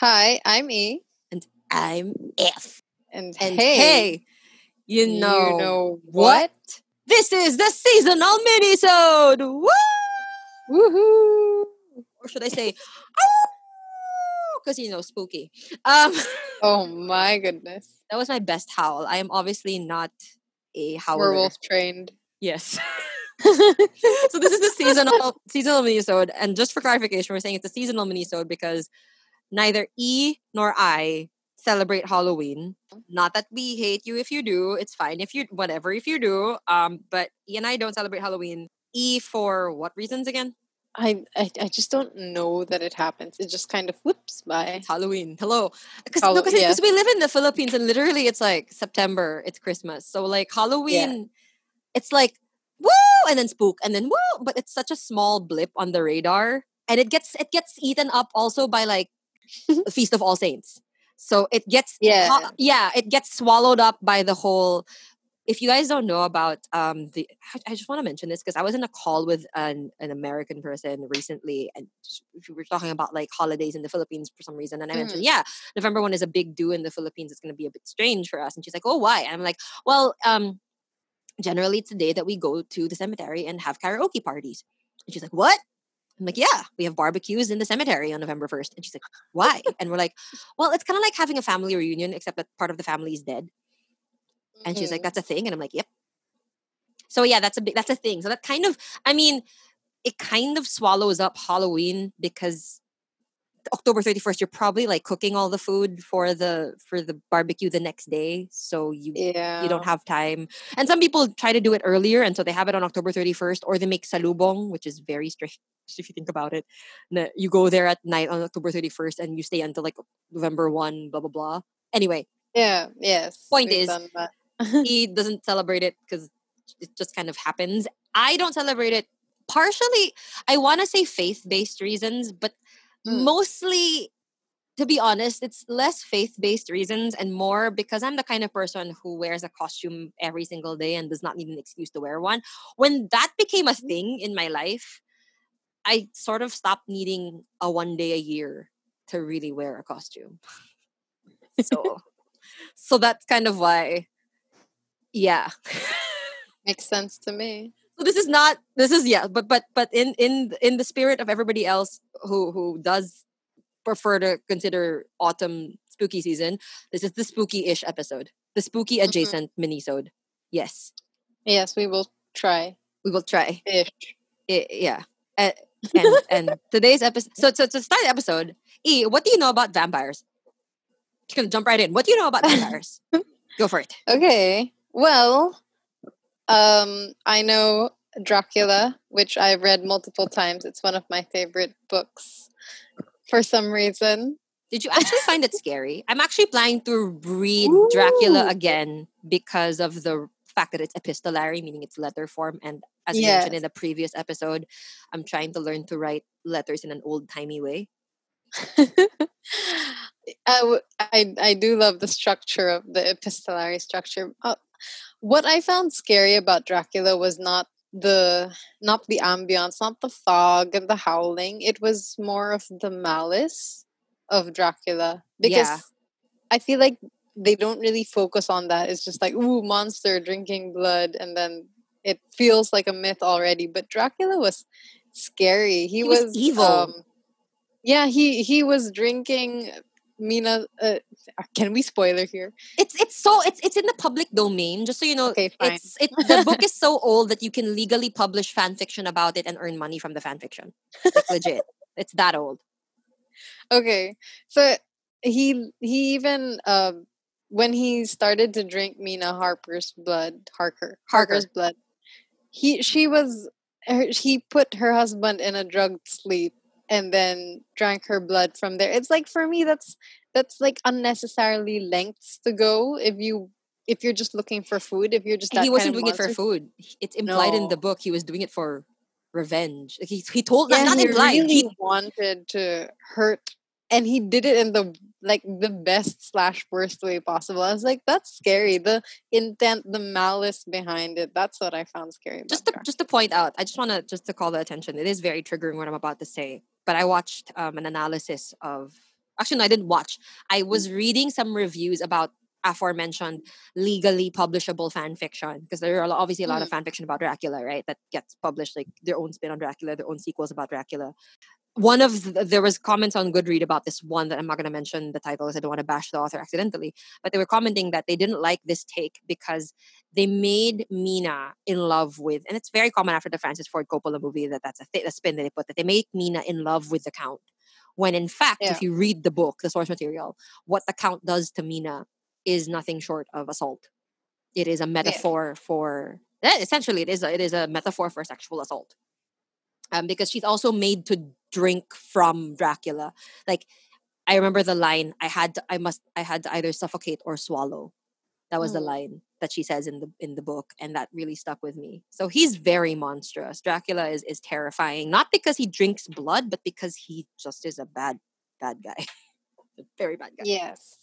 Hi, I'm E. And I'm F. And, And hey, hey, you you know, know what? This is the seasonal minisode. Woo! Woohoo! Or should I say, because you know, spooky. Um, Oh my goodness. that was my best howl. I am obviously not a howler. Werewolf trained. Yes. so this is the seasonal seasonal minisode, and just for clarification, we're saying it's a seasonal minisode because neither E nor I celebrate Halloween. Not that we hate you if you do. It's fine if you whatever if you do. Um, but E and I don't celebrate Halloween. E for what reasons again? I, I I just don't know that it happens. It just kind of whoops by. It's Halloween. Hello. Because Hallow- yeah. we live in the Philippines and literally it's like September, it's Christmas. So like Halloween, it's like woo and then spook and then woo, but it's such a small blip on the radar. And it gets it gets eaten up also by like the Feast of All Saints. So it gets Yeah. ha- yeah, it gets swallowed up by the whole if you guys don't know about um the I- I just want to mention this because I was in a call with an an American person recently and we were talking about like holidays in the Philippines for some reason and I mentioned yeah November 1 is a big do in the Philippines. It's going to be a bit strange for us. And she's like oh why? And I'm like well um generally it's the day that we go to the cemetery and have karaoke parties. And she's like what I'm like, yeah, we have barbecues in the cemetery on November 1st. And she's like, why? And we're like, well, it's kind of like having a family reunion, except that part of the family is dead. And she's like, Mhm. that's a thing. And I'm like, yep. So yeah, that's a big that's a thing. So that kind of I mean, it kind of swallows up Halloween because October 31st, you're probably like cooking all the food for the for the barbecue the next day. So you yeah. you don't have time. And some people try to do it earlier, and so they have it on October 31st, or they make salubong, which is very strict if you think about it. You go there at night on October 31st, and you stay until like November 1, blah blah blah. Anyway, Yeah. Yes. Point is- he doesn't celebrate it because it just kind of happens. I don't celebrate it partially. I want to say faith based reasons, but Mm. mostly, to be honest, it's less faith based reasons and more because I'm the kind of person who wears a costume every single day and does not need an excuse to wear one. When that became a Mm. thing in my life, I sort of stopped needing a one day a year to really wear a costume. So, so that's kind of why, yeah. Makes sense to me. So this is not this is yeah, but but but in in in the spirit of everybody else who who does prefer to consider autumn spooky season, this is the spooky-ish episode. The spooky Mhm. adjacent minisode. Yes. Yes, we will try. We will try. Ish. I- yeah. Uh, and and today's episode so, so to start the episode, E, what do you know about vampires? Just gonna jump right in. What do you know about vampires? Go for it. Okay. Well, um, I know Dracula, which I've read multiple times. It's one of my favorite books for some reason. Did you actually find it scary? I'm actually planning to read Dracula again because of the fact that it's epistolary, meaning it's letter form. And as I mentioned in the previous episode, I'm trying to learn to write letters in an old timey way. I, w- I, I do love the structure of the epistolary structure. Uh, what I found scary about Dracula was not the not the ambience, not the fog and the howling. It was more of the malice of Dracula because Yeah. I feel like they don't really focus on that. It's just like ooh, monster drinking blood, and then it feels like a myth already. But Dracula was scary. He, He was evil. Um, yeah, he he was drinking. Mina, uh, can we spoiler here? It's it's so it's it's in the public domain, just so you know. Okay, fine. It's it the book is so old that you can legally publish fan fiction about it and earn money from the fan fiction. Like legit. It's that old. Okay, so he he even um when he started to drink Mina Harper's blood, Harker Harker's Harker. blood, he she was her, he put her husband in a drugged sleep and then drank her blood from there. It's like for me that's that's like unnecessarily lengths to go if you if you're just looking for food. If you're just that he wasn't doing of it for food. It's implied in the book he was doing it for revenge. Like he he told Yeah, not, not he implied. really he wanted to hurt, and he did it in the like the best slash worst way possible. I was like, that's scary. The intent, the malice behind it. That's what I found scary. About just to just to point out, I just want to just to call the attention. It is very triggering what I'm about to say. But I watched um, an analysis of Actually, no, I didn't watch. I was reading some reviews about aforementioned legally publishable fan fiction because there are obviously a lot of fan fiction about Dracula, right? That gets published like their own spin on Dracula, their own sequels about Dracula. One of the, there was comments on Goodread about this one that I'm not going to mention the title because I don't want to bash the author accidentally, but they were commenting that they didn't like this take because they made Mina in love with, and it's very common after the Francis Ford Coppola movie that that's a, th- a spin that they put that they make Mina in love with the Count. When in fact, Yeah. if you read the book, the source material, what the Count does to Mina is nothing short of assault. It is a metaphor for eh, essentially it is a, it is a metaphor for sexual assault. Um, because she's also made to drink from Dracula. Like I remember the line I had to, I must I had to either suffocate or swallow. That was the Mm. line that she says in the in the book and that really stuck with me. So he's very monstrous. Dracula is is terrifying not because he drinks blood but because he just is a bad bad guy. a very bad guy. Yes.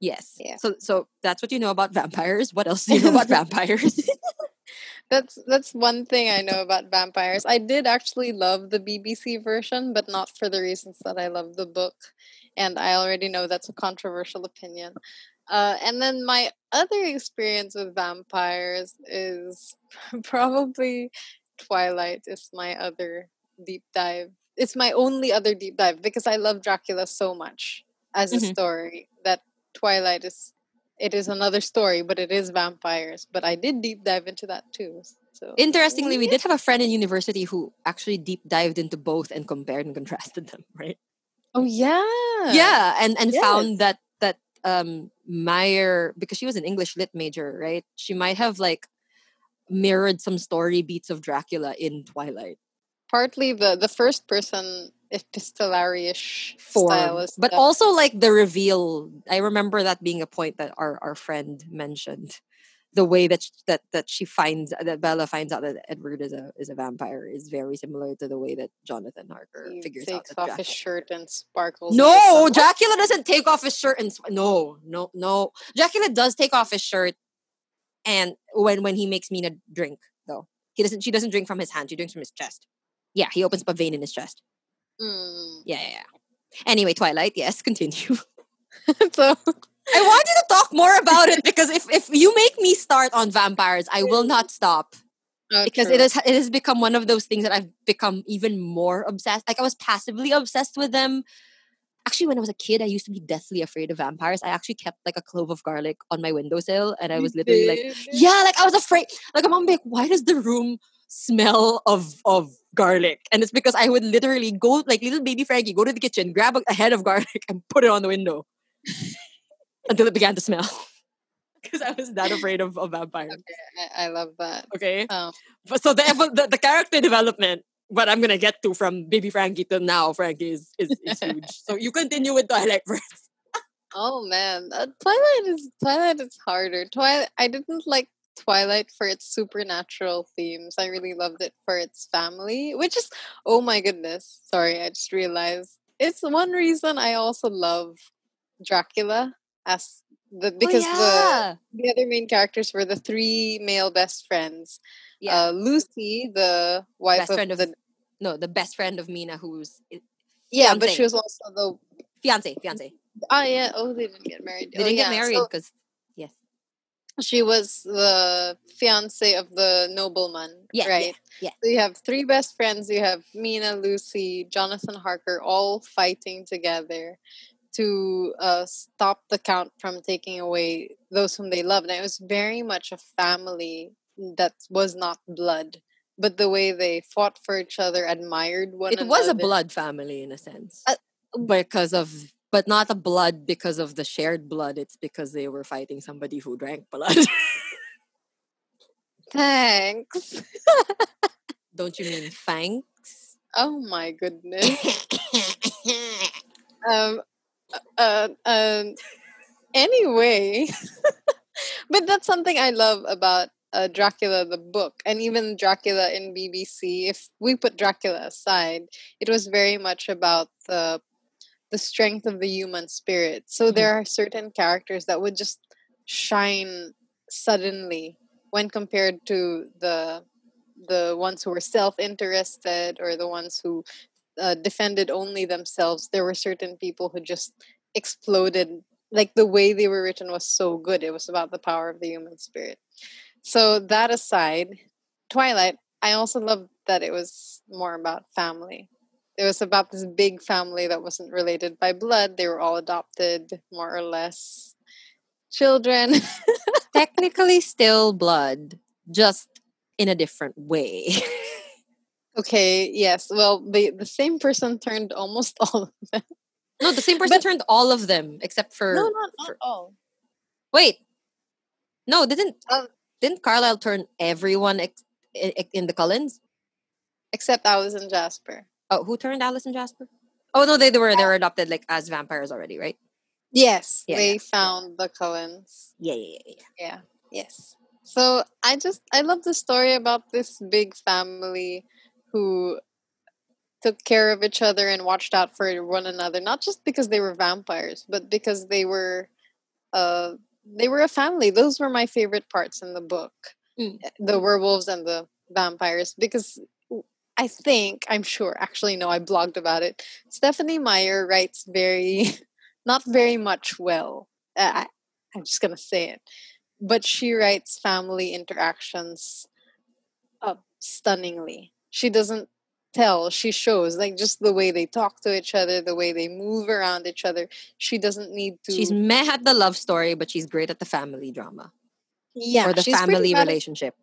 Yes. Yeah. So so that's what you know about vampires. What else do you know about vampires? That's that's one thing I know about vampires. I did actually love the BBC version, but not for the reasons that I love the book. And I already know that's a controversial opinion. Uh, and then my other experience with vampires is probably Twilight is my other deep dive. It's my only other deep dive because I love Dracula so much as a Mhm. story that Twilight is it is another story, but it is vampires. But I did deep dive into that too. So Interestingly, we did have a friend in university who actually deep dived into both and compared and contrasted them, right? Oh yeah. yeah and and Yes. found that that um meyer because she was an english lit major right she might have like mirrored some story beats of dracula in twilight Partly the the first person epistolary-ish style form is but def- also like the reveal i remember that being a point that our our friend mentioned the way that sh- that that she finds that bella finds out that edward is a is a vampire is very similar to the way that jonathan harker he figures out takes off his shirt and sparkles. No. Dracula doesn't take off his shirt and sw- no, no, no. Dracula does take off his shirt, and when when he makes Mina drink, though he doesn't. She doesn't drink from his hand. She drinks from his chest. Yeah, he opens up a vein in his chest. Mm. Yeah, yeah. yeah. Anyway, Twilight. Yes, continue. so I want you to talk more about it because if if you make me start on vampires, I will not stop oh, because true. it is it has become one of those things that I've become even more obsessed. Like I was passively obsessed with them. Actually, when I was a kid, I used to be deathly afraid of vampires. I actually kept like a clove of garlic on my windowsill, and I was literally like, "Yeah, like I was afraid." Like I'm like, "Why does the room smell of of garlic?" And it's because I would literally go like little baby Frankie, go to the kitchen, grab a, a head of garlic, and put it on the window until it began to smell. Because I was that afraid of, of vampires. I, I love that. Okay. Um, But so the, the the character development, what I'm gonna get to from baby Frankie to now Frankie is is, is huge. so you continue with Twilight first. oh man, uh, Twilight is Twilight is harder. Twilight. I didn't like Twilight for its supernatural themes. I really loved it for its family, which is oh my goodness. Sorry, I just realized it's one reason I also love Dracula as the because the oh, yeah. the other main characters were the three male best friends. yeah, Uh, Lucy, the wife best of friend of the no, the best friend of Mina, who's i- yeah, but she was also the fiance, fiance. ah yeah. Oh, they didn't get married. They oh, didn't yeah. get married because yes, she was the fiance of the nobleman, Yeah, yeah, right? yeah. So you have three best friends. You have Mina, Lucy, Jonathan Harker, all fighting together to uh, stop the count from taking away those whom they loved. And it was very much a family that was not blood, but the way they fought for each other, admired one it another. was a blood family in a sense Uh, because of. But not a blood because of the shared blood. It's because they were fighting somebody who drank blood. Thanks. Don't you mean thanks? Oh my goodness. um uh, um anyway but that's something i love about uh, dracula the book and even dracula in bbc if we put dracula aside it was very much about the the strength of the human spirit so Mhm. there are certain characters that would just shine suddenly when compared to the the ones who were self-interested or the ones who uh, defended only themselves. There were certain people who just exploded. Like the way they were written was so good. It was about the power of the human spirit. So that aside, Twilight, I also loved that it was more about family. It was about this big family that wasn't related by blood. They were all adopted, more or less. Children. Technically, still blood, just in a different way. okay, yes. Well, the, the same person turned almost all of them. No, the same person But- turned all of them except for. no, not, not for- all. Wait. No, didn't Uh, didn't Carlisle turn everyone ex- i- i- in the Cullens? Except Alice and Jasper. Oh, who turned Alice and Jasper? Oh no, they, they were they were adopted like as vampires already, right? Yes, Yeah, they yeah. found the Cullens. Yeah, yeah, yeah. yeah. Yeah. Yes. So I just I love the story about this big family who took care of each other and watched out for one another, not just because they were vampires, but because they were uh they were a family. Those were my favorite parts in the book. Mm. The werewolves and the vampires because I think, I'm sure, actually no, I blogged about it. Stephenie Meyer writes very not very much well. Uh, I, I'm just going to say it but she writes family interactions uh, stunningly. She doesn't tell, she shows, like just the way they talk to each other, the way they move around each other. She doesn't need to. She's meh at the love story, but she's great at the family drama yeah, or the family bad at- relationship.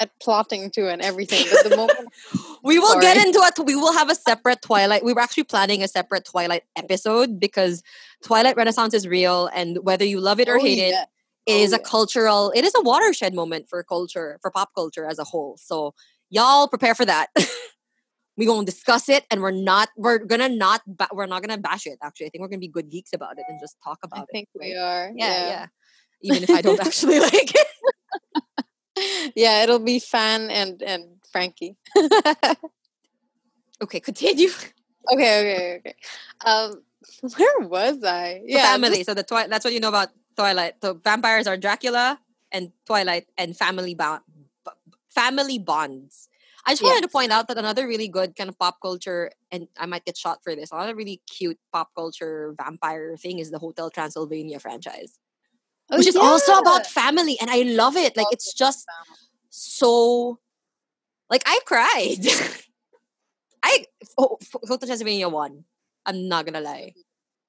at plotting too and everything. But the moment, we will get into it. We will have a separate Twilight. We were actually planning a separate Twilight episode because Twilight Renaissance is real, and whether you love it or Oh, hate it, yeah. it is Oh, a yeah. cultural. It is a watershed moment for culture, for pop culture as a whole. So y'all prepare for that. we gonna discuss it, and we're not. We're gonna not. Ba- we're not gonna bash it. Actually, I think we're gonna be good geeks about it and just talk I about it. think we are. Yeah, Yeah, yeah. Even if I don't actually like it. yeah. it'll be fun and and Frankie. Okay, continue. okay, okay, okay. Um, where was I? Yeah, family. So the twi- that's what you know about Twilight. So vampires are Dracula and Twilight and family bond family bonds. I just wanted to point out that another really good kind of pop culture, and I might get shot for this. Another really cute pop culture vampire thing is the Hotel Transylvania franchise, Oh, which is also about family, and I love it. Like it's just so, like I cried. I oh, F- Hotel Transylvania one. I'm not gonna lie,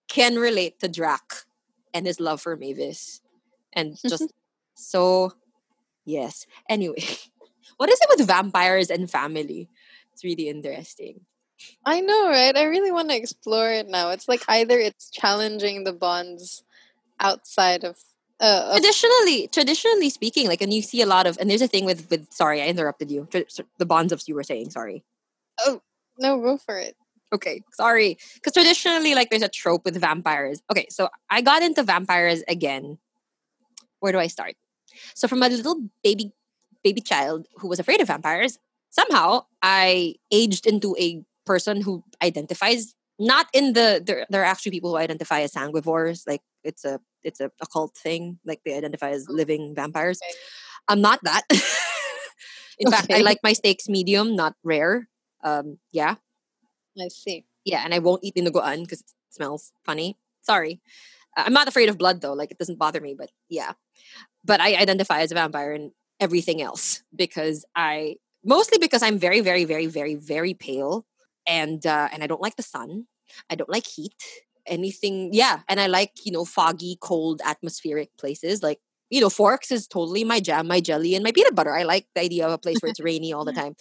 can relate to Drac and his love for Mavis, and mm-hmm. just so yes. Anyway, what is it with vampires and family? It's really interesting. I know, right? I really want to explore it now. It's like either it's challenging the bonds outside of uh, of Traditionally, traditionally speaking, like, and you see a lot of, and there's a thing with with. Sorry, I interrupted you. The bonds of you were saying. Sorry. Oh no, go for it. Okay, sorry. Because traditionally, like, there's a trope with vampires. Okay, so I got into vampires again. Where do I start? So from a little baby, baby child who was afraid of vampires, somehow I aged into a person who identifies not in the there. There are actually people who identify as sanguivores. Like it's a it's a occult thing. Like they identify as living vampires. Okay. I'm not that. in fact, I like my steaks medium, not rare. Um, yeah I see. yeah, and I won't eat dinuguan because it smells funny. Sorry. Uh, I'm not afraid of blood though. Like it doesn't bother me, but yeah. But I identify as a vampire and everything else because I mostly because I'm very, very, very, very, very pale and uh, and I don't like the sun. I don't like heat. Anything, yeah, and I like you know foggy, cold, atmospheric places. Like you know, Forks is totally my jam, my jelly, and my peanut butter. I like the idea of a place where it's rainy all the time.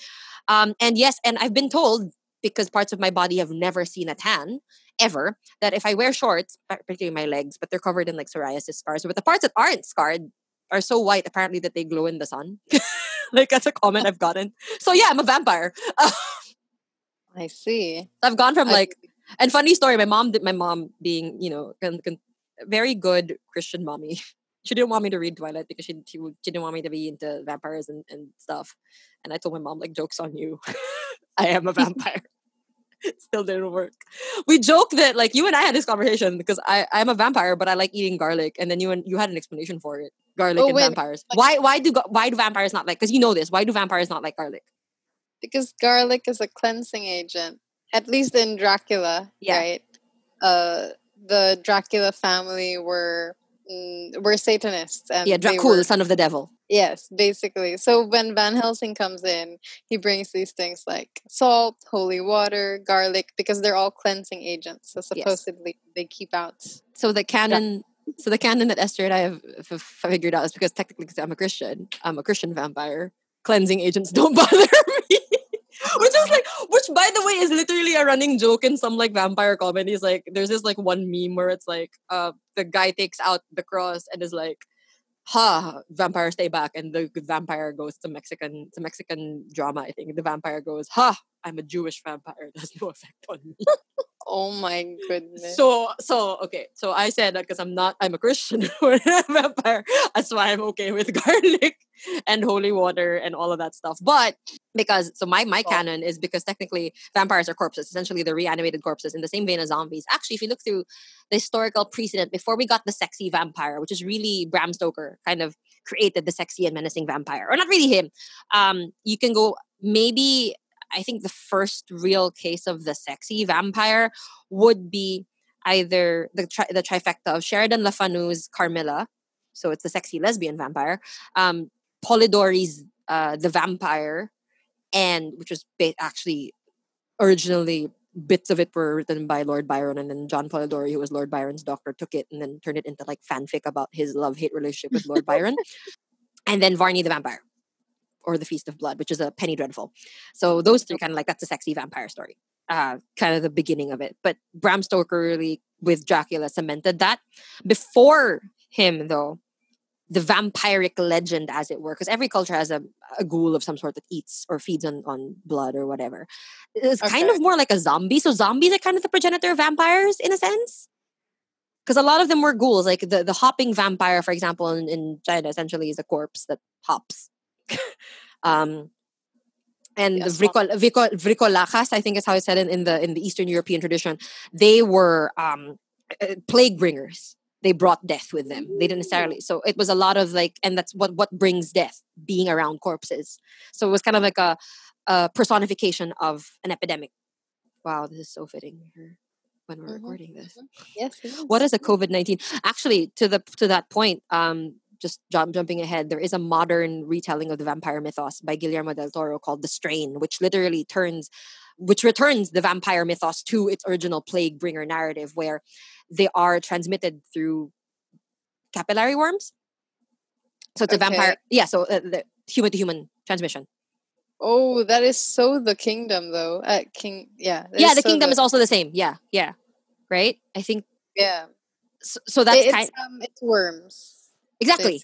Um, and yes, and I've been told because parts of my body have never seen a tan ever that if I wear shorts, particularly my legs, but they're covered in like psoriasis scars, but the parts that aren't scarred are so white apparently that they glow in the sun. like that's a comment I've gotten. So yeah, I'm a vampire. I see. I've gone from I- like and funny story. My mom did my mom being you know con- con- very good Christian mommy. She didn't want me to read Twilight because she she, she didn't want me to be into vampires and, and stuff. And I told my mom like jokes on you. I am a vampire. Still didn't work. We joke that like you and I had this conversation because I I'm a vampire, but I like eating garlic, and then you and you had an explanation for it. Garlic Oh, and wait, vampires. like- Why why do why do vampires not like? Because you know this. Why do vampires not like garlic? because garlic is a cleansing agent. At least in Dracula, Yeah. right? Uh, the Dracula family were mm, were Satanists, and yeah, Dracul, were- son of the devil. Yes, basically. So when Van Helsing comes in, he brings these things like salt, holy water, garlic, because they're all cleansing agents. So supposedly they keep out. So the canon, so the canon that Esther and I have f- figured out is because technically, because I'm a Christian, I'm a Christian vampire. Cleansing agents don't bother me. which is like, which by the way is literally a running joke in some like vampire comedies. Like, there's this like one meme where it's like, uh, the guy takes out the cross and is like, "Ha, vampire, stay back," and the vampire goes to Mexican, it's a Mexican drama. I think the vampire goes, "Ha, I'm a Jewish vampire. It has no effect on me." Oh my goodness. So so okay. So I said that because I'm not I'm a Christian or a vampire. That's why I'm okay with garlic and holy water and all of that stuff. But because so my my Oh. canon is because technically vampires are corpses, essentially the reanimated corpses in the same vein as zombies. Actually, if you look through the historical precedent before we got the sexy vampire, which is really Bram Stoker kind of created the sexy and menacing vampire, or not really him. Um, you can go maybe I think the first real case of the sexy vampire would be either the tri- the trifecta of Sheridan Le Fanu's Carmilla, so it's the sexy lesbian vampire, um, Polidori's uh, the vampire, and which was ba- actually originally bits of it were written by Lord Byron, and then John Polidori, who was Lord Byron's doctor, took it and then turned it into like fanfic about his love hate relationship with Lord Byron, and then Varney the vampire. Or the Feast of Blood, which is a Penny Dreadful. So those three kind of like that's a sexy vampire story uh, kind of the beginning of it. But Bram Stoker really, with Dracula, cemented that. Before him, though, the vampiric legend, as it were, because every culture has a, a ghoul of some sort that eats or feeds on, on blood or whatever. It's kind of more like a zombie. So zombies are kind of the progenitor of vampires in a sense. Because a lot of them were ghouls. Like the, the hopping vampire, for example, in, in China, essentially is a corpse that hops. um, and Yes, the vricol, vrykolakas, I think is how it's said in, in the in the Eastern European tradition. They were um, uh, plague bringers. They brought death with them. They didn't necessarily. So it was a lot of like, and that's what what brings death, being around corpses. So it was kind of like a, a personification of an epidemic. Wow, this is so fitting when we're Mhm, recording this yes. it is. what is a COVID nineteen? Actually, to the to that point, um, just jump, jumping ahead, there is a modern retelling of the vampire mythos by Guillermo del Toro called "The Strain," which literally turns, which returns the vampire mythos to its original plague bringer narrative, where they are transmitted through capillary worms. So it's a vampire, yeah. So uh, the human to human transmission. Oh, that is so the kingdom, though. Uh, king, yeah. yeah, the so kingdom is also the same. Yeah, yeah, right. I think yeah. so. so that's it's kind um, it's worms. Exactly.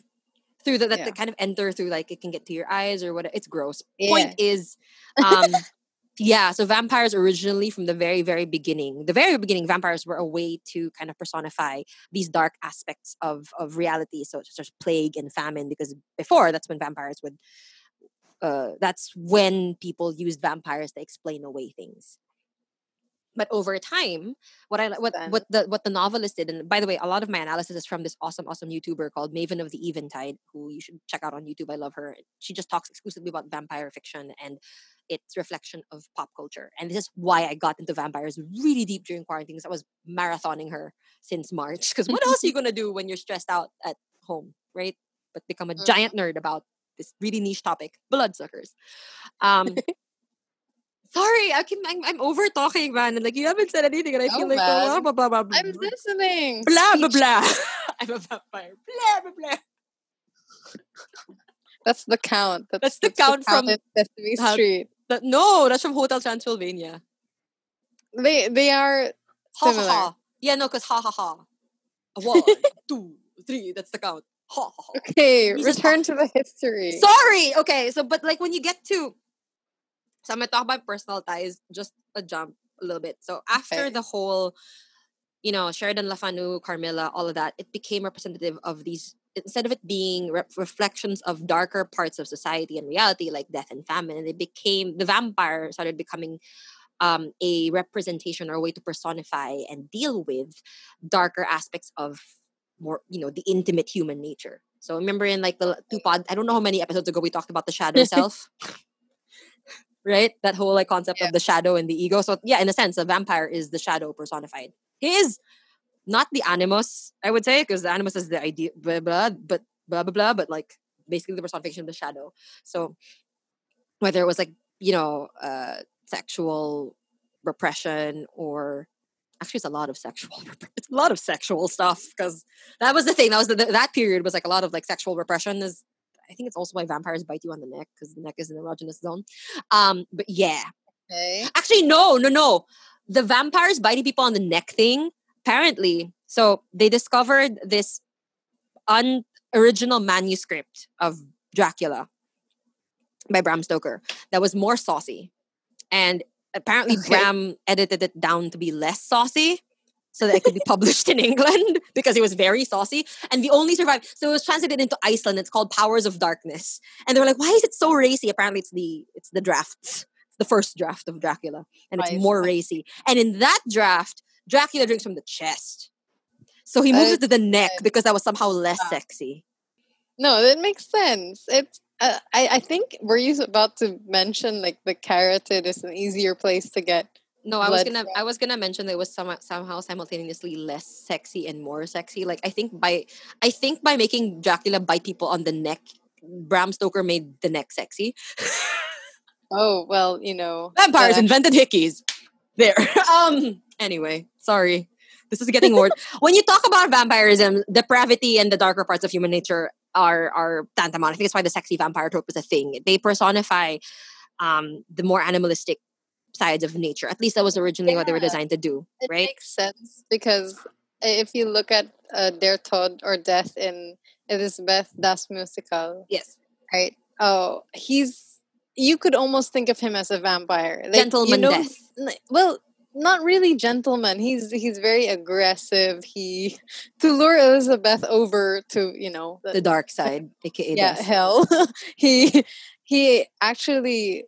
Through the, that yeah. kind of enter through like it can get to your eyes or what it's gross. Yeah. Point is um yeah, so vampires originally from the very very beginning, the very beginning vampires were a way to kind of personify these dark aspects of of reality so such as plague and famine because before that's when vampires would uh that's when people used vampires to explain away things. But over time, what I what what the what the novelist did, and by the way, a lot of my analysis is from this awesome, awesome YouTuber called Maven of the Eventide, who you should check out on YouTube. I love her. She just talks exclusively about vampire fiction and its reflection of pop culture. And this is why I got into vampires really deep during quarantine. 'cause I was marathoning her since March. Because what else are you gonna do when you're stressed out at home, right? But become a Mhm. giant nerd about this really niche topic, bloodsuckers. Um, sorry, I can, I'm, I'm over talking, man. And like you haven't said anything, and I No, feel like oh, man. blah blah blah blah. I'm listening. blah blah blah. I'm a vampire. Blah blah blah. That's the count. That's, That's the count from- in Sesame how- Street. That, no, that's from Hotel Transylvania. They they are Ha similar. ha ha. Yeah, no, because ha ha ha. One, two, three. That's the count. Ha ha ha. Okay, return to the history. Sorry. Okay. So, but like when you get to, so I'm gonna talk about personal ties. Just a jump a little bit. So after Okay. the whole, you know, Sheridan Le Fanu, Carmilla, all of that, it became representative of these. Instead of it being re- reflections of darker parts of society and reality, like death and famine, it became the vampire started becoming um, a representation or a way to personify and deal with darker aspects of more, you know, the intimate human nature. So remember in like the two pod, I don't know how many episodes ago we talked about the shadow self. Right? That whole like concept Yeah. of the shadow and the ego. So yeah, in a sense, a vampire is the shadow personified. He is not the animus, I would say, because the animus is the idea, blah, blah, but blah blah blah, but like basically the personification of the shadow. So whether it was like you know uh, sexual repression or actually it's a lot of sexual it's a lot of sexual stuff because that was the thing that was the, that period was like a lot of like sexual repression is I think it's also why vampires bite you on the neck because the neck is an erogenous zone. Um, but yeah, Okay. Actually, no, no, no. The vampires biting people on the neck thing, apparently, so they discovered this unoriginal manuscript of Dracula by Bram Stoker that was more saucy. And apparently, Okay. Bram edited it down to be less saucy so that it could be published in England because it was very saucy. And the only survived, so it was translated into Iceland. It's called Powers of Darkness. And they were like, why is it so racy? Apparently, it's the it's the drafts. It's the first draft of Dracula, and it's more racy. And in that draft, Dracula drinks from the chest. So he moves is it to the neck because that was somehow less Ah. sexy. No, that makes sense. It's. Uh, I I think were you about to mention like the carotid is an easier place to get. No, I was gonna I was gonna mention that it was some, somehow simultaneously less sexy and more sexy. Like I think by I think by making Dracula bite people on the neck, Bram Stoker made the neck sexy. Oh well, you know. Vampires invented hickeys. There. um. Anyway, sorry. This is getting more. when you talk about vampirism, depravity and the darker parts of human nature are are tantamount. I think that's why the sexy vampire trope is a thing. They personify um the more animalistic sides of nature. At least that was originally what they were designed to do, It right? makes sense because if you look at uh, Der Tod or Death in Elizabeth Das Musical, Yes. right? Oh, he's you could almost think of him as a vampire, like, Gentleman you know, death. Well, not really gentleman. He's he's very aggressive. He to lure Elizabeth over to you know The dark side, aka yeah death. hell. he he actually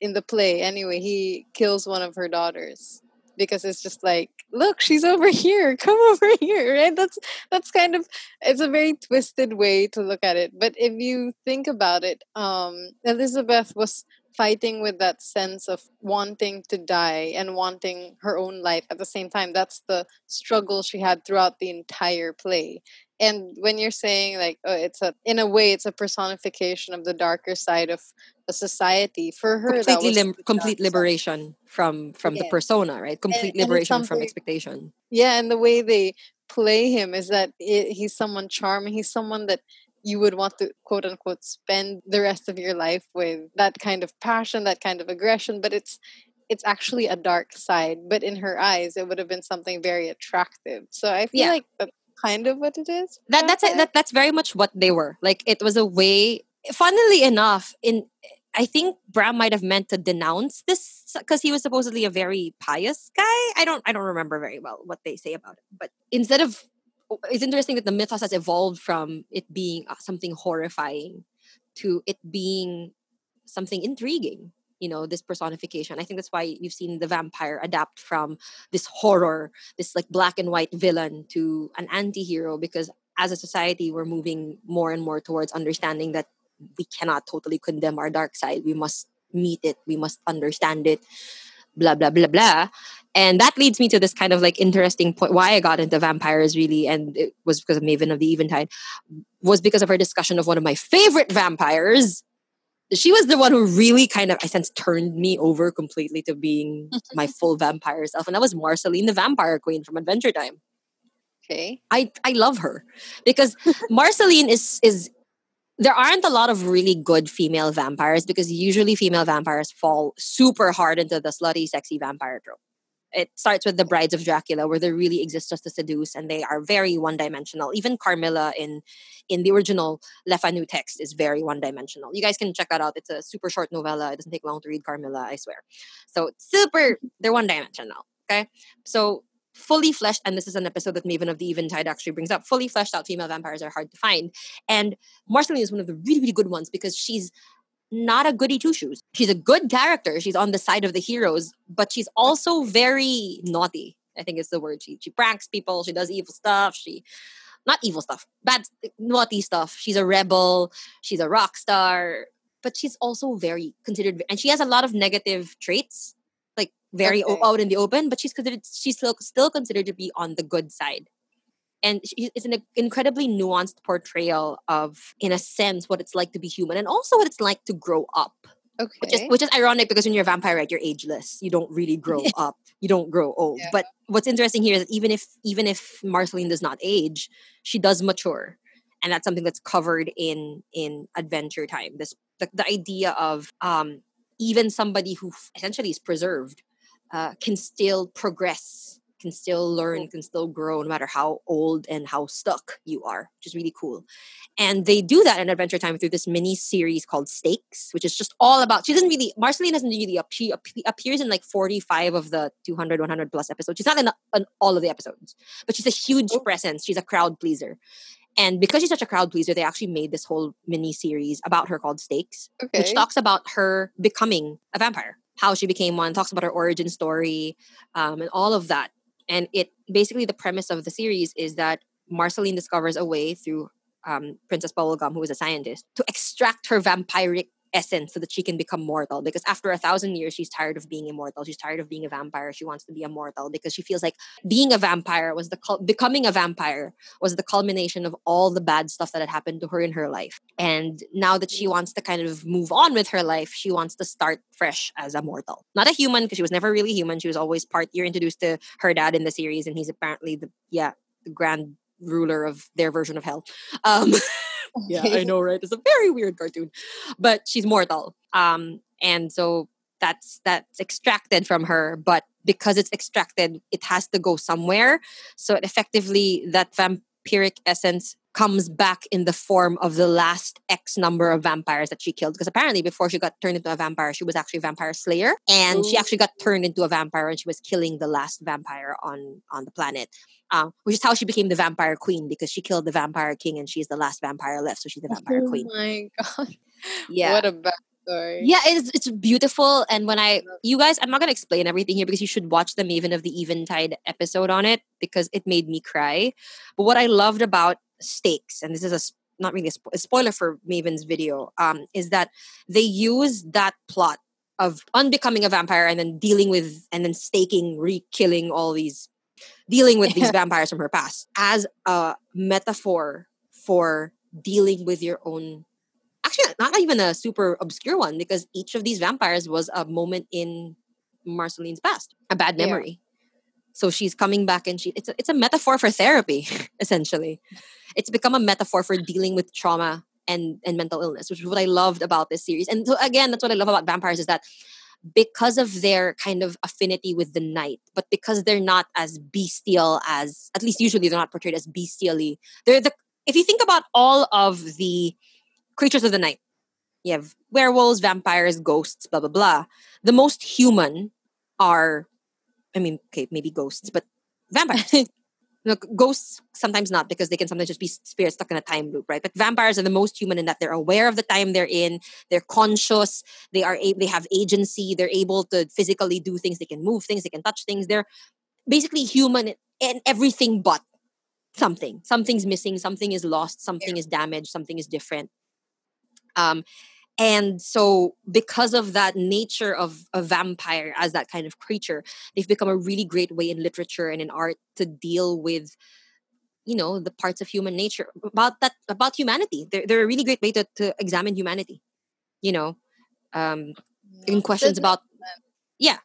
in the play anyway. He kills one of her daughters because it's just like look she's over here come over here right that's that's kind of it's a very twisted way to look at it but if you think about it um elizabeth was fighting with that sense of wanting to die and wanting her own life at the same time that's the struggle she had throughout the entire play and when you're saying like oh, it's a in a way it's a personification of the darker side of a society for her that completely was lim- complete liberation from from the persona, right? Complete and liberation from expectation. Yeah, and the way they play him is that i he's someone charming. He's someone that you would want to quote unquote spend the rest of your life with. That kind of passion, that kind of aggression, but it's it's actually a dark side. But in her eyes, it would have been something very attractive. So I feel Yeah. like that's kind of what it is. That that's it. That that's very much what they were. Like it was a way. Funnily enough, in I think Bram might have meant to denounce this because he was supposedly a very pious guy. I don't I don't remember very well what they say about it. But instead of it's interesting that the mythos has evolved from it being uh, something horrifying to it being something intriguing. You know, this personification. I think that's why you've seen the vampire adapt from this horror, this like black and white villain to an anti-hero because as a society we're moving more and more towards understanding that we cannot totally condemn our dark side. We must meet it, we must understand it, blah blah blah blah. And that leads me to this kind of like interesting point why I got into vampires really and it was because of Maven of the Eventide was because of her discussion of one of my favorite vampires. She was the one who really kind of I sense turned me over completely to being my full vampire self and that was Marceline the Vampire Queen from Adventure Time. okay. I I love her because Marceline is is there aren't a lot of really good female vampires because usually female vampires fall super hard into the slutty sexy vampire trope. It starts with the Brides of Dracula where they really exist just to seduce and they are very one dimensional. Even Carmilla in in the original Le Fanu text is very one dimensional. You guys can check that out. It's a super short novella. It doesn't take long to read Carmilla, I swear. So super they're one dimensional. Okay. So fully fleshed, and this is an episode that Maven of the Eventide actually brings up. Fully fleshed out female vampires are hard to find, and Marceline is one of the really, really good ones because she's not a goody two shoes. She's a good character. She's on the side of the heroes, but she's also very naughty. I think it's the word. She she pranks people. She does evil stuff. She not evil stuff, bad naughty stuff. She's a rebel. She's a rock star. but she's also very considered, and she has a lot of negative traits, like very Okay. out in the open. But she's considered she's still still considered to be on the good side, and she, it's an incredibly nuanced portrayal of, in a sense, what it's like to be human, and also what it's like to grow up. Okay. Which is which is ironic because when you're a vampire, right, you're ageless. You don't really grow up. You don't grow old. Yeah. But what's interesting here is that even if even if Marceline does not age, she does mature, and that's something that's covered in in Adventure Time. This the, the idea of um, even somebody who essentially is preserved uh, can still progress, can still learn, can still grow, no matter how old and how stuck you are, which is really cool. And they do that in Adventure Time through this mini series called Stakes, which is just all about. She doesn't really, Marceline doesn't really, she appears in like 45 of the 200, 100 plus episodes. She's not in, in all of the episodes, but she's a huge Oh. presence. She's a crowd pleaser. And because she's such a crowd pleaser, they actually made this whole mini series about her called Stakes okay. which talks about her becoming a vampire, how she became one, talks about her origin story, um, and all of that. And it basically the premise of the series is that Marceline discovers a way through um, Princess Bubblegum, who is a scientist, to extract her vampiric essence so that she can become mortal. Because after a thousand years, she's tired of being immortal. She's tired of being a vampire. She wants to be immortal because she feels like being a vampire was the cul- becoming a vampire was the culmination of all the bad stuff that had happened to her in her life. And now that she wants to kind of move on with her life, she wants to start fresh as a mortal. Not a human, because she was never really human. She was always part, you're introduced to her dad in the series, and he's apparently the, yeah, the grand ruler of their version of hell. Um, yeah, I know, right? It's a very weird cartoon, but she's mortal. Um, and so that's that's extracted from her, but because it's extracted, it has to go somewhere. So it effectively, that vampiric essence comes back in the form of the last X number of vampires that she killed. Because apparently, before she got turned into a vampire, she was actually a vampire slayer, and she actually got turned into a vampire, and she was killing the last vampire on on the planet. Um, which is how she became the vampire queen because she killed the vampire king and she's the last vampire left, so she's the vampire oh queen. my god. Yeah, What a backstory. yeah, it's it's beautiful. And when I you guys, I'm not gonna explain everything here because you should watch the Maven of the Eventide episode on it because it made me cry. But what I loved about Stakes, and this is a not really a, spo- a spoiler for Maven's video, um, is that they use that plot of unbecoming a vampire and then dealing with and then staking, re-killing all these, dealing with these vampires from her past as a metaphor for dealing with your own actually uh, not even a super obscure one because each of these vampires was a moment in Marceline's past, a bad Yeah. memory. So she's coming back and she it's a, it's a metaphor for therapy essentially. It's become a metaphor for dealing with trauma and and mental illness, which is what I loved about this series. And so again, that's what I love about vampires is that because of their kind of affinity with the night, but because they're not as bestial as at least usually they're not portrayed as bestially. They're the if you think about all of the creatures of the night, you have werewolves, vampires, ghosts, blah blah blah. The most human are, I mean, okay, maybe ghosts, but vampires. Look, ghosts sometimes not because they can sometimes just be spirits stuck in a time loop, right? But vampires are the most human in that they're aware of the time they're in. They're conscious. They are a- they have agency. They're able to physically do things. They can move things. They can touch things. They're basically human and everything but something. Something's missing. Something is lost. Something is damaged. Something is different. Um, and so, because of that nature of a vampire as that kind of creature, they've become a really great way in literature and in art to deal with, you know, the parts of human nature about that about humanity. They're they're a really great way to to examine humanity. You know, um, in questions about yeah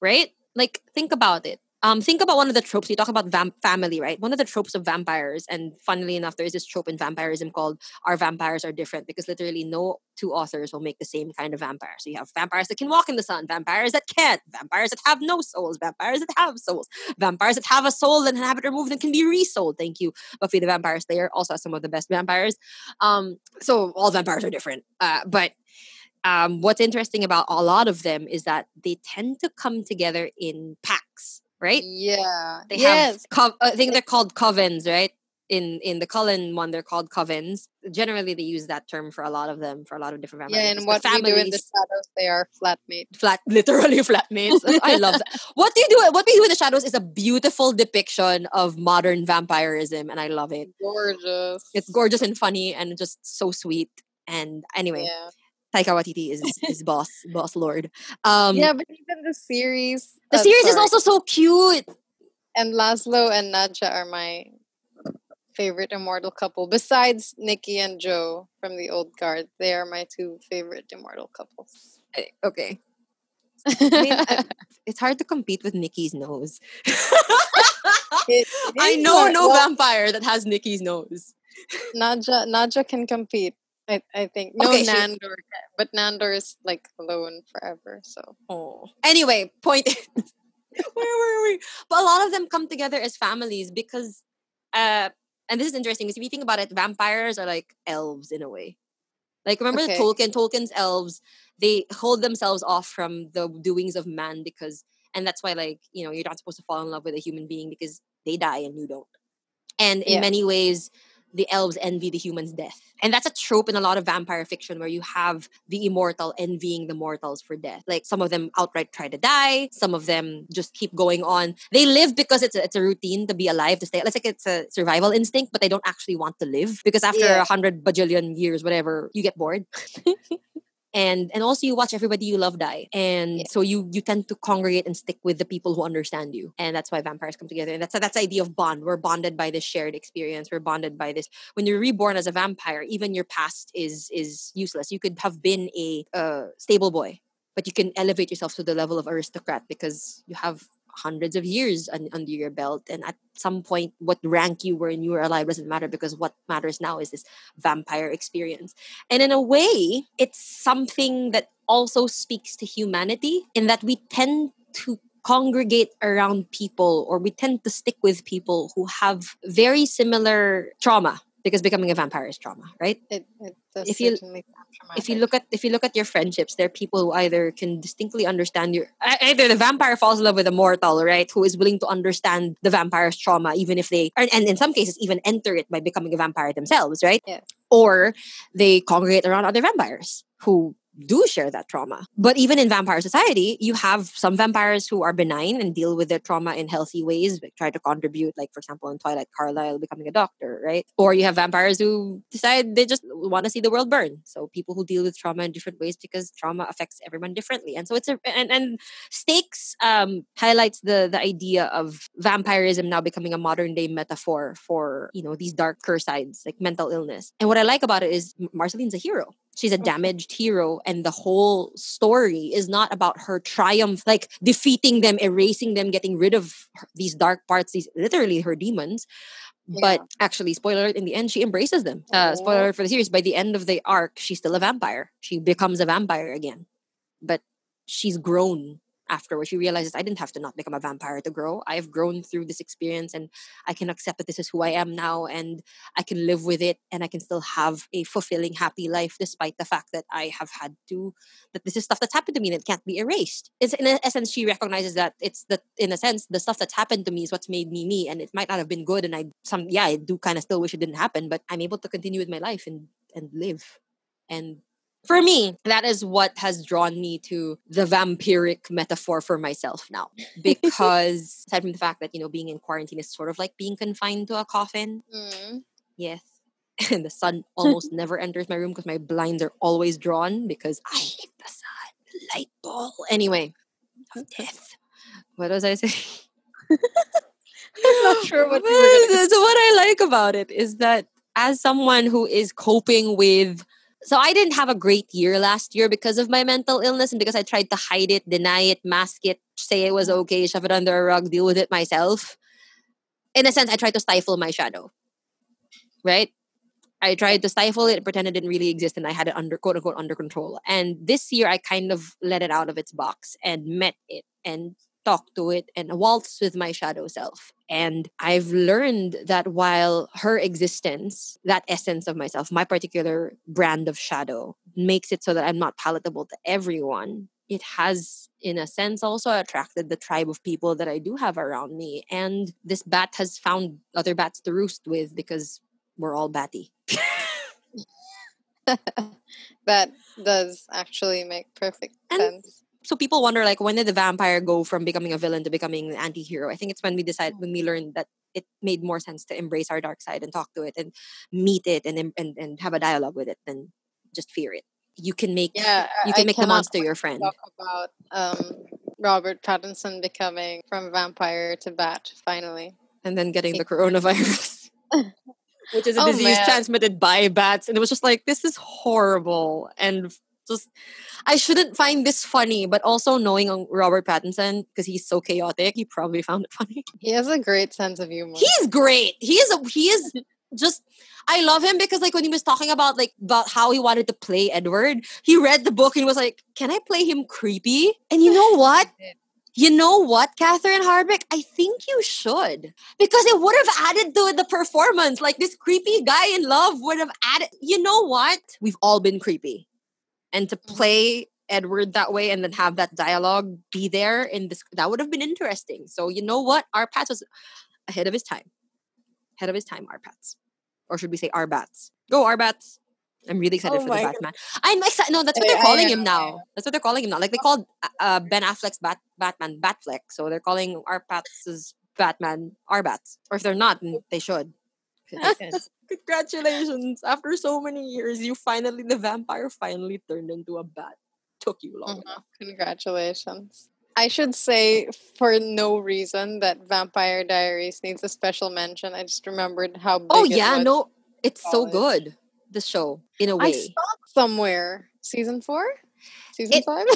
right like think about it um think about one of the tropes you talk about vamp family right? One of the tropes of vampires and funnily enough there is this trope in vampirism called our vampires are different because literally no two authors will make the same kind of vampire. So you have vampires that can walk in the sun vampires that can't vampires that have no souls vampires that have souls vampires that have a soul and have it removed and can be resold. Thank you buffy the vampire slayer also has some of the best vampires. Um so all vampires are different uh, but um, what's interesting about a lot of them is that they tend to come together in packs, right? Yeah. They yes. have, co- I think they're called covens, right? In in the Cullen one, they're called covens. Generally, they use that term for a lot of them, for a lot of different yeah, and what But we do in the shadows, they are flatmates. flat literally flatmates i love that what do you do what we do in the shadows is a beautiful depiction of modern vampirism and i love it Gorgeous. it's gorgeous and funny and just so sweet and anyway Yeah. Taika Waititi is is boss, boss lord. Um, yeah, but even the series. the uh, series is also so cute. and Laszlo and Nadja are my favorite immortal couple. Besides Nicky and Joe from the old guard, they are my two favorite immortal couples. Eh, Okay, mean, I- it's hard to compete with Nicky's nose. It- it I know hard. no Well, vampire that has Nicky's nose. Nadja Nadja can compete. I, I think no Okay, Nandor, can, but Nandor is like alone forever. So Oh. Anyway, point where were we? But a lot of them come together as families because, uh, and this is interesting. because if you think about it, vampires are like elves in a way. Like remember Okay. the Tolkien? Tolkien's elves they hold themselves off from the doings of man because, and that's why like you know you're not supposed to fall in love with a human being because they die and you don't. And in Yeah. many ways, the elves envy the human's death. And that's a trope in a lot of vampire fiction where you have the immortal envying the mortals for death. Like some of them outright try to die, some of them just keep going on. They live because it's a, it's a routine to be alive, to stay. It's like it's a survival instinct, but they don't actually want to live because after a Yeah. hundred bajillion years, whatever, you get bored. and and also you watch everybody you love die. And Yeah. so you you tend to congregate and stick with the people who understand you. And that's why vampires come together. And that's that's the idea of bond. We're bonded by this shared experience. We're bonded by this. When you're reborn as a vampire even your past is is useless. You could have been a uh, stable boy but you can elevate yourself to the level of aristocrat because you have hundreds of years un- under your belt and at some point what rank you were when you were alive doesn't matter because what matters now is this vampire experience. And in a way, it's something that also speaks to humanity in that we tend to congregate around people or we tend to stick with people who have very similar trauma because becoming a vampire is trauma, right? it, it does If you- if you look at if you look at your friendships, there are people who either can distinctly understand your either the vampire falls in love with a mortal, right? Who is willing to understand the vampire's trauma, even if they and, and in some cases even enter it by becoming a vampire themselves, right? Yes. Or they congregate around other vampires who do share that trauma. But even in vampire society, you have some vampires who are benign and deal with their trauma in healthy ways, try to contribute, like for example in Twilight Carlisle becoming a doctor, right? Or you have vampires who decide they just want to see the world burn. So people who deal with trauma in different ways because trauma affects everyone differently. And so it's a and, and stakes um highlights the the idea of vampirism now becoming a modern day metaphor for, you know, these darker sides like mental illness. And what I like about it is Marceline's a hero. She's a damaged hero, and the whole story is not about her triumph, like defeating them, erasing them, getting rid of these dark parts, these literally her demons. But actually, spoiler alert, in the end, she embraces them. Uh, spoiler alert for the series, by the end of the arc, she's still a vampire. She becomes a vampire again. But she's grown afterwards. She realizes I didn't have to not become a vampire to grow. I've grown through this experience and I can accept that this is who I am now and I can live with it and I can still have a fulfilling, happy life despite the fact that I have had to, that this is stuff that's happened to me and it can't be erased. It's in essence, she recognizes that it's the, in a sense, the stuff that's happened to me is what's made me me and it might not have been good. And I, some, yeah, I do kind of still wish it didn't happen, but I'm able to continue with my life and, and live. And for me, that is what has drawn me to the vampiric metaphor for myself now. Because aside from the fact that, you know, being in quarantine is sort of like being confined to a coffin. Mm. Yes. And the sun almost never enters my room because my blinds are always drawn because I hate the sun. Light ball. Anyway, of death. What was I saying? I'm not sure what Well, so what I like about it is that as someone who is coping with so I didn't have a great year last year because of my mental illness and because I tried to hide it, deny it, mask it, say it was mm-hmm. okay, shove it under a rug, deal with it myself. In a sense, I tried to stifle my shadow. Right? I tried to stifle it, pretend it didn't really exist, and I had it under quote unquote under control. And this year I kind of let it out of its box and met it and talked to it and waltz with my shadow self. And I've learned that while her existence, that essence of myself, my particular brand of shadow, makes it so that I'm not palatable to everyone, it has, in a sense, also attracted the tribe of people that I do have around me. And this bat has found other bats to roost with because we're all batty. that does actually make perfect And- sense. So people wonder like when did the vampire go from becoming a villain to becoming an anti-hero i think it's when we decide when we learned that it made more sense to embrace our dark side and talk to it and meet it and and, and have a dialogue with it than just fear it you can make Yeah, you can I make the monster your friend. Talk about um, Robert Pattinson becoming from vampire to bat finally. and then getting the coronavirus, which is a Oh, disease man. transmitted by bats. And it was just like, this is horrible. And just, I shouldn't find this funny, but also knowing Robert Pattinson, because he's so chaotic, he probably found it funny. He has a great sense of humor. He's great. He is, a, he is just, I love him because like when he was talking about like about how he wanted to play Edward, he read the book and he was like, can I play him creepy? And you know what? You know what, Catherine Hardwicke? I think you should. Because it would have added to the performance. Like this creepy guy in love would have added. You know what? We've all been creepy. And to play Edward that way and then have that dialogue be there in this, that would have been interesting. So, you know what? Our Pats was ahead of his time. Ahead of his time, our Pats. Or should we say our Bats? Go, our Bats. I'm really excited Oh for the God. Batman. I'm excited. No, that's what they're calling him now. That's what they're calling him now. Like they called uh, uh, Ben Affleck's Bat Batman Batfleck, so they're calling our Pats' Batman our Bats. Or if they're not, then they should. Congratulations! After so many years, you finally the vampire finally turned into a bat. Took you long Mhm. enough. Congratulations. I should say for no reason that Vampire Diaries needs a special mention. I just remembered how big Oh it yeah, no, it's so good. The show, in a way. saw it somewhere. Season four? Season It- five?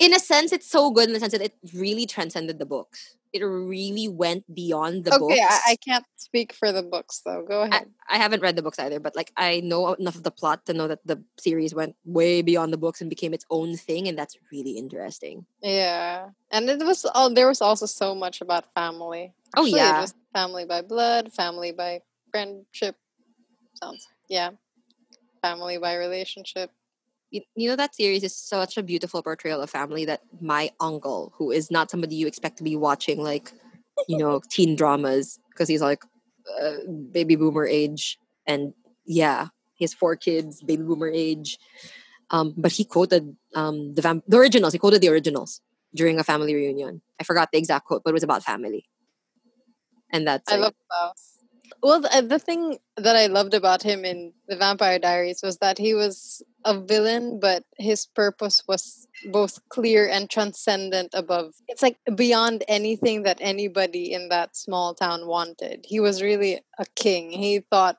In a sense, it's so good in the sense that it really transcended the books. It really went beyond the okay, books. I, I can't speak for the books though. Go ahead. I haven't read the books either, but like I know enough of the plot to know that the series went way beyond the books and became its own thing, and that's really interesting. yeah. And it was all there was also so much about family. Oh, yeah. It was family by blood, family by friendship. Sounds yeah. Family by relationship. You, you know that series is such a beautiful portrayal of family that my uncle, who is not somebody you expect to be watching like, you know, teen dramas, because he's like uh, baby boomer age, and yeah, he has four kids, baby boomer age. Um, but he quoted um, the vamp- the originals. He quoted the originals during a family reunion. I forgot the exact quote, but it was about family. And that's I like, love Klaus. Well, the, the thing that I loved about him in The Vampire Diaries was that he was a villain, but his purpose was both clear and transcendent above. It's like beyond anything that anybody in that small town wanted. He was really a king. He thought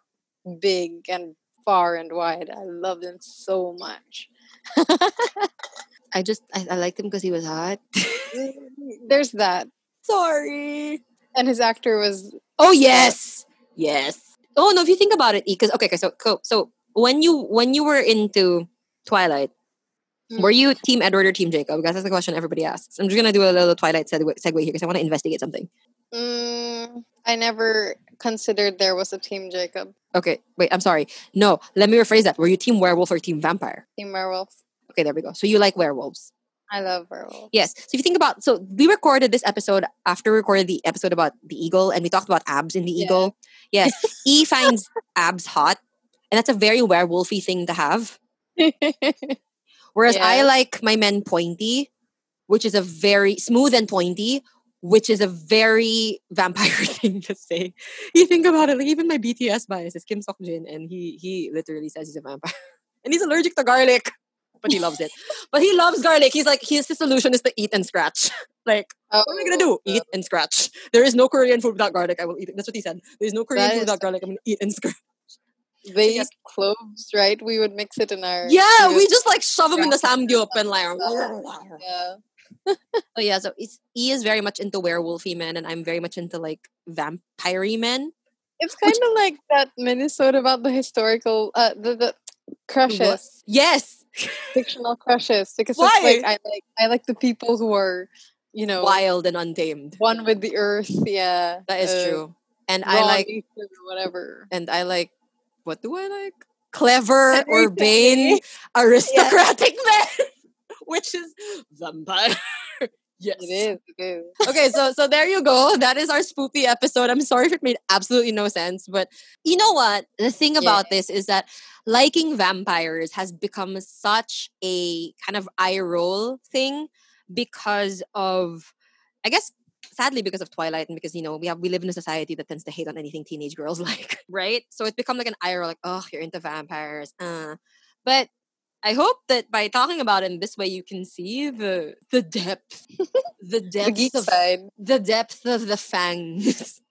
big and far and wide. I loved him so much. I just I, I liked him because he was hot. There's that. Sorry. And his actor was Oh yes, yes. Oh no, if you think about it, because okay, okay, so so so when you when you were into Twilight, were Mm. you Team Edward or Team Jacob? Because that's the question everybody asks. I'm just gonna do a little Twilight segue, segue here because I want to investigate something. Mm, I never considered there was a Team Jacob, Okay, wait, I'm sorry. No, let me rephrase that. Were you Team Werewolf or Team Vampire? Team Werewolf. Okay, there we go. So you like werewolves. I love werewolf. Yes. So if you think about, so we recorded this episode after we recorded the episode about the eagle, and we talked about abs in the Yeah. eagle. Yes, E finds abs hot, and that's a very werewolfy thing to have. Whereas I like my men pointy, which is a very smooth and pointy, which is a very vampire thing to say. You think about it, like even my BTS bias is Kim Seok Jin, and he he literally says he's a vampire, and he's allergic to garlic, but he loves it. But he loves garlic. He's like his solution is to eat and scratch. like oh, what am I gonna do? Eat and scratch. There is no Korean food without garlic. I will eat it. That's what he said. There is no Korean food without garlic. I'm gonna eat and scratch. They Yes. cloves, right? We would mix it in our Yeah, we just like shove them in the samgyup and like. yeah. So yeah, so it's, E is very much into werewolfy men, and I'm very much into like vampire men. It's kind of like that Minnesota about the historical uh the, the crushes, Yes, fictional crushes because Why? like I like I like the people who are, you know, wild and untamed. one with the earth. Yeah, That is uh, true. And I like, whatever. and I like. What do I like? Clever, urbane, aristocratic men, which is vampire. yes, It is. It is. okay, so so there you go. That is our spoopy episode. I'm sorry if it made absolutely no sense, but you know what? The thing about this is that liking vampires has become such a kind of eye roll thing because of, I guess, sadly because of Twilight and because you know we have we live in a society that tends to hate on anything teenage girls like, right? So it's become like an eye roll, like oh, you're into vampires, uh. But I hope that by talking about it in this way, you can see the the depth, the The depth geek of side. the depth of the fangs.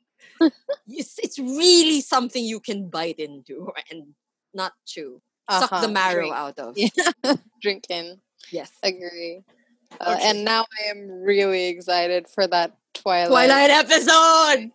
it's, it's really something you can bite into and not chew. Suck the Uh-huh, marrow drink. out of. Yeah. Drink in. Yes. Agree. Uh, Okay. and now I am really excited for that Twilight. Twilight episode.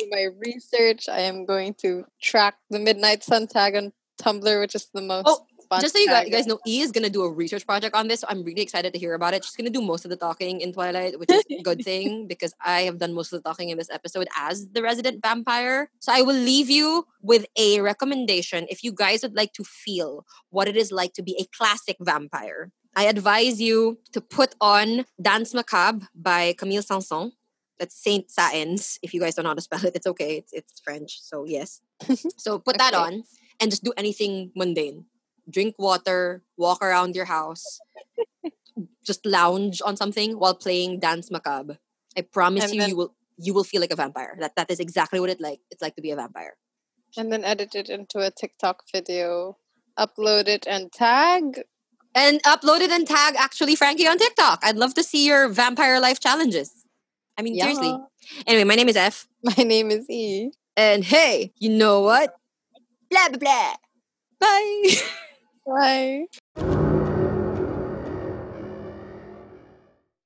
Do my research. I am going to track the Midnight Sun tag on Tumblr, which is the most Oh, Just so you guys, you guys know, E is gonna do a research project on this, so I'm really excited to hear about it. She's gonna do most of the talking in Twilight, which is a good thing because I have done most of the talking in this episode as the resident vampire. So I will leave you with a recommendation if you guys would like to feel what it is like to be a classic vampire. I advise you to put on Danse Macabre by Camille Saint-Saëns. That's Saint-Saëns. If you guys don't know how to spell it, it's okay. It's, it's French, so yes. so put that on and just do anything mundane. Drink water, walk around your house, just lounge on something while playing Danse Macabre. I promise And you, then- you will you will feel like a vampire. That that is exactly what it like. It's like to be a vampire. and then edit it into a TikTok video, upload it, and tag. And upload it and tag actually Frankie on TikTok. I'd love to see your vampire life challenges. I mean, seriously. Anyway, my name is F. My name is E. And hey, you know what? Blah blah blah. Bye. Bye.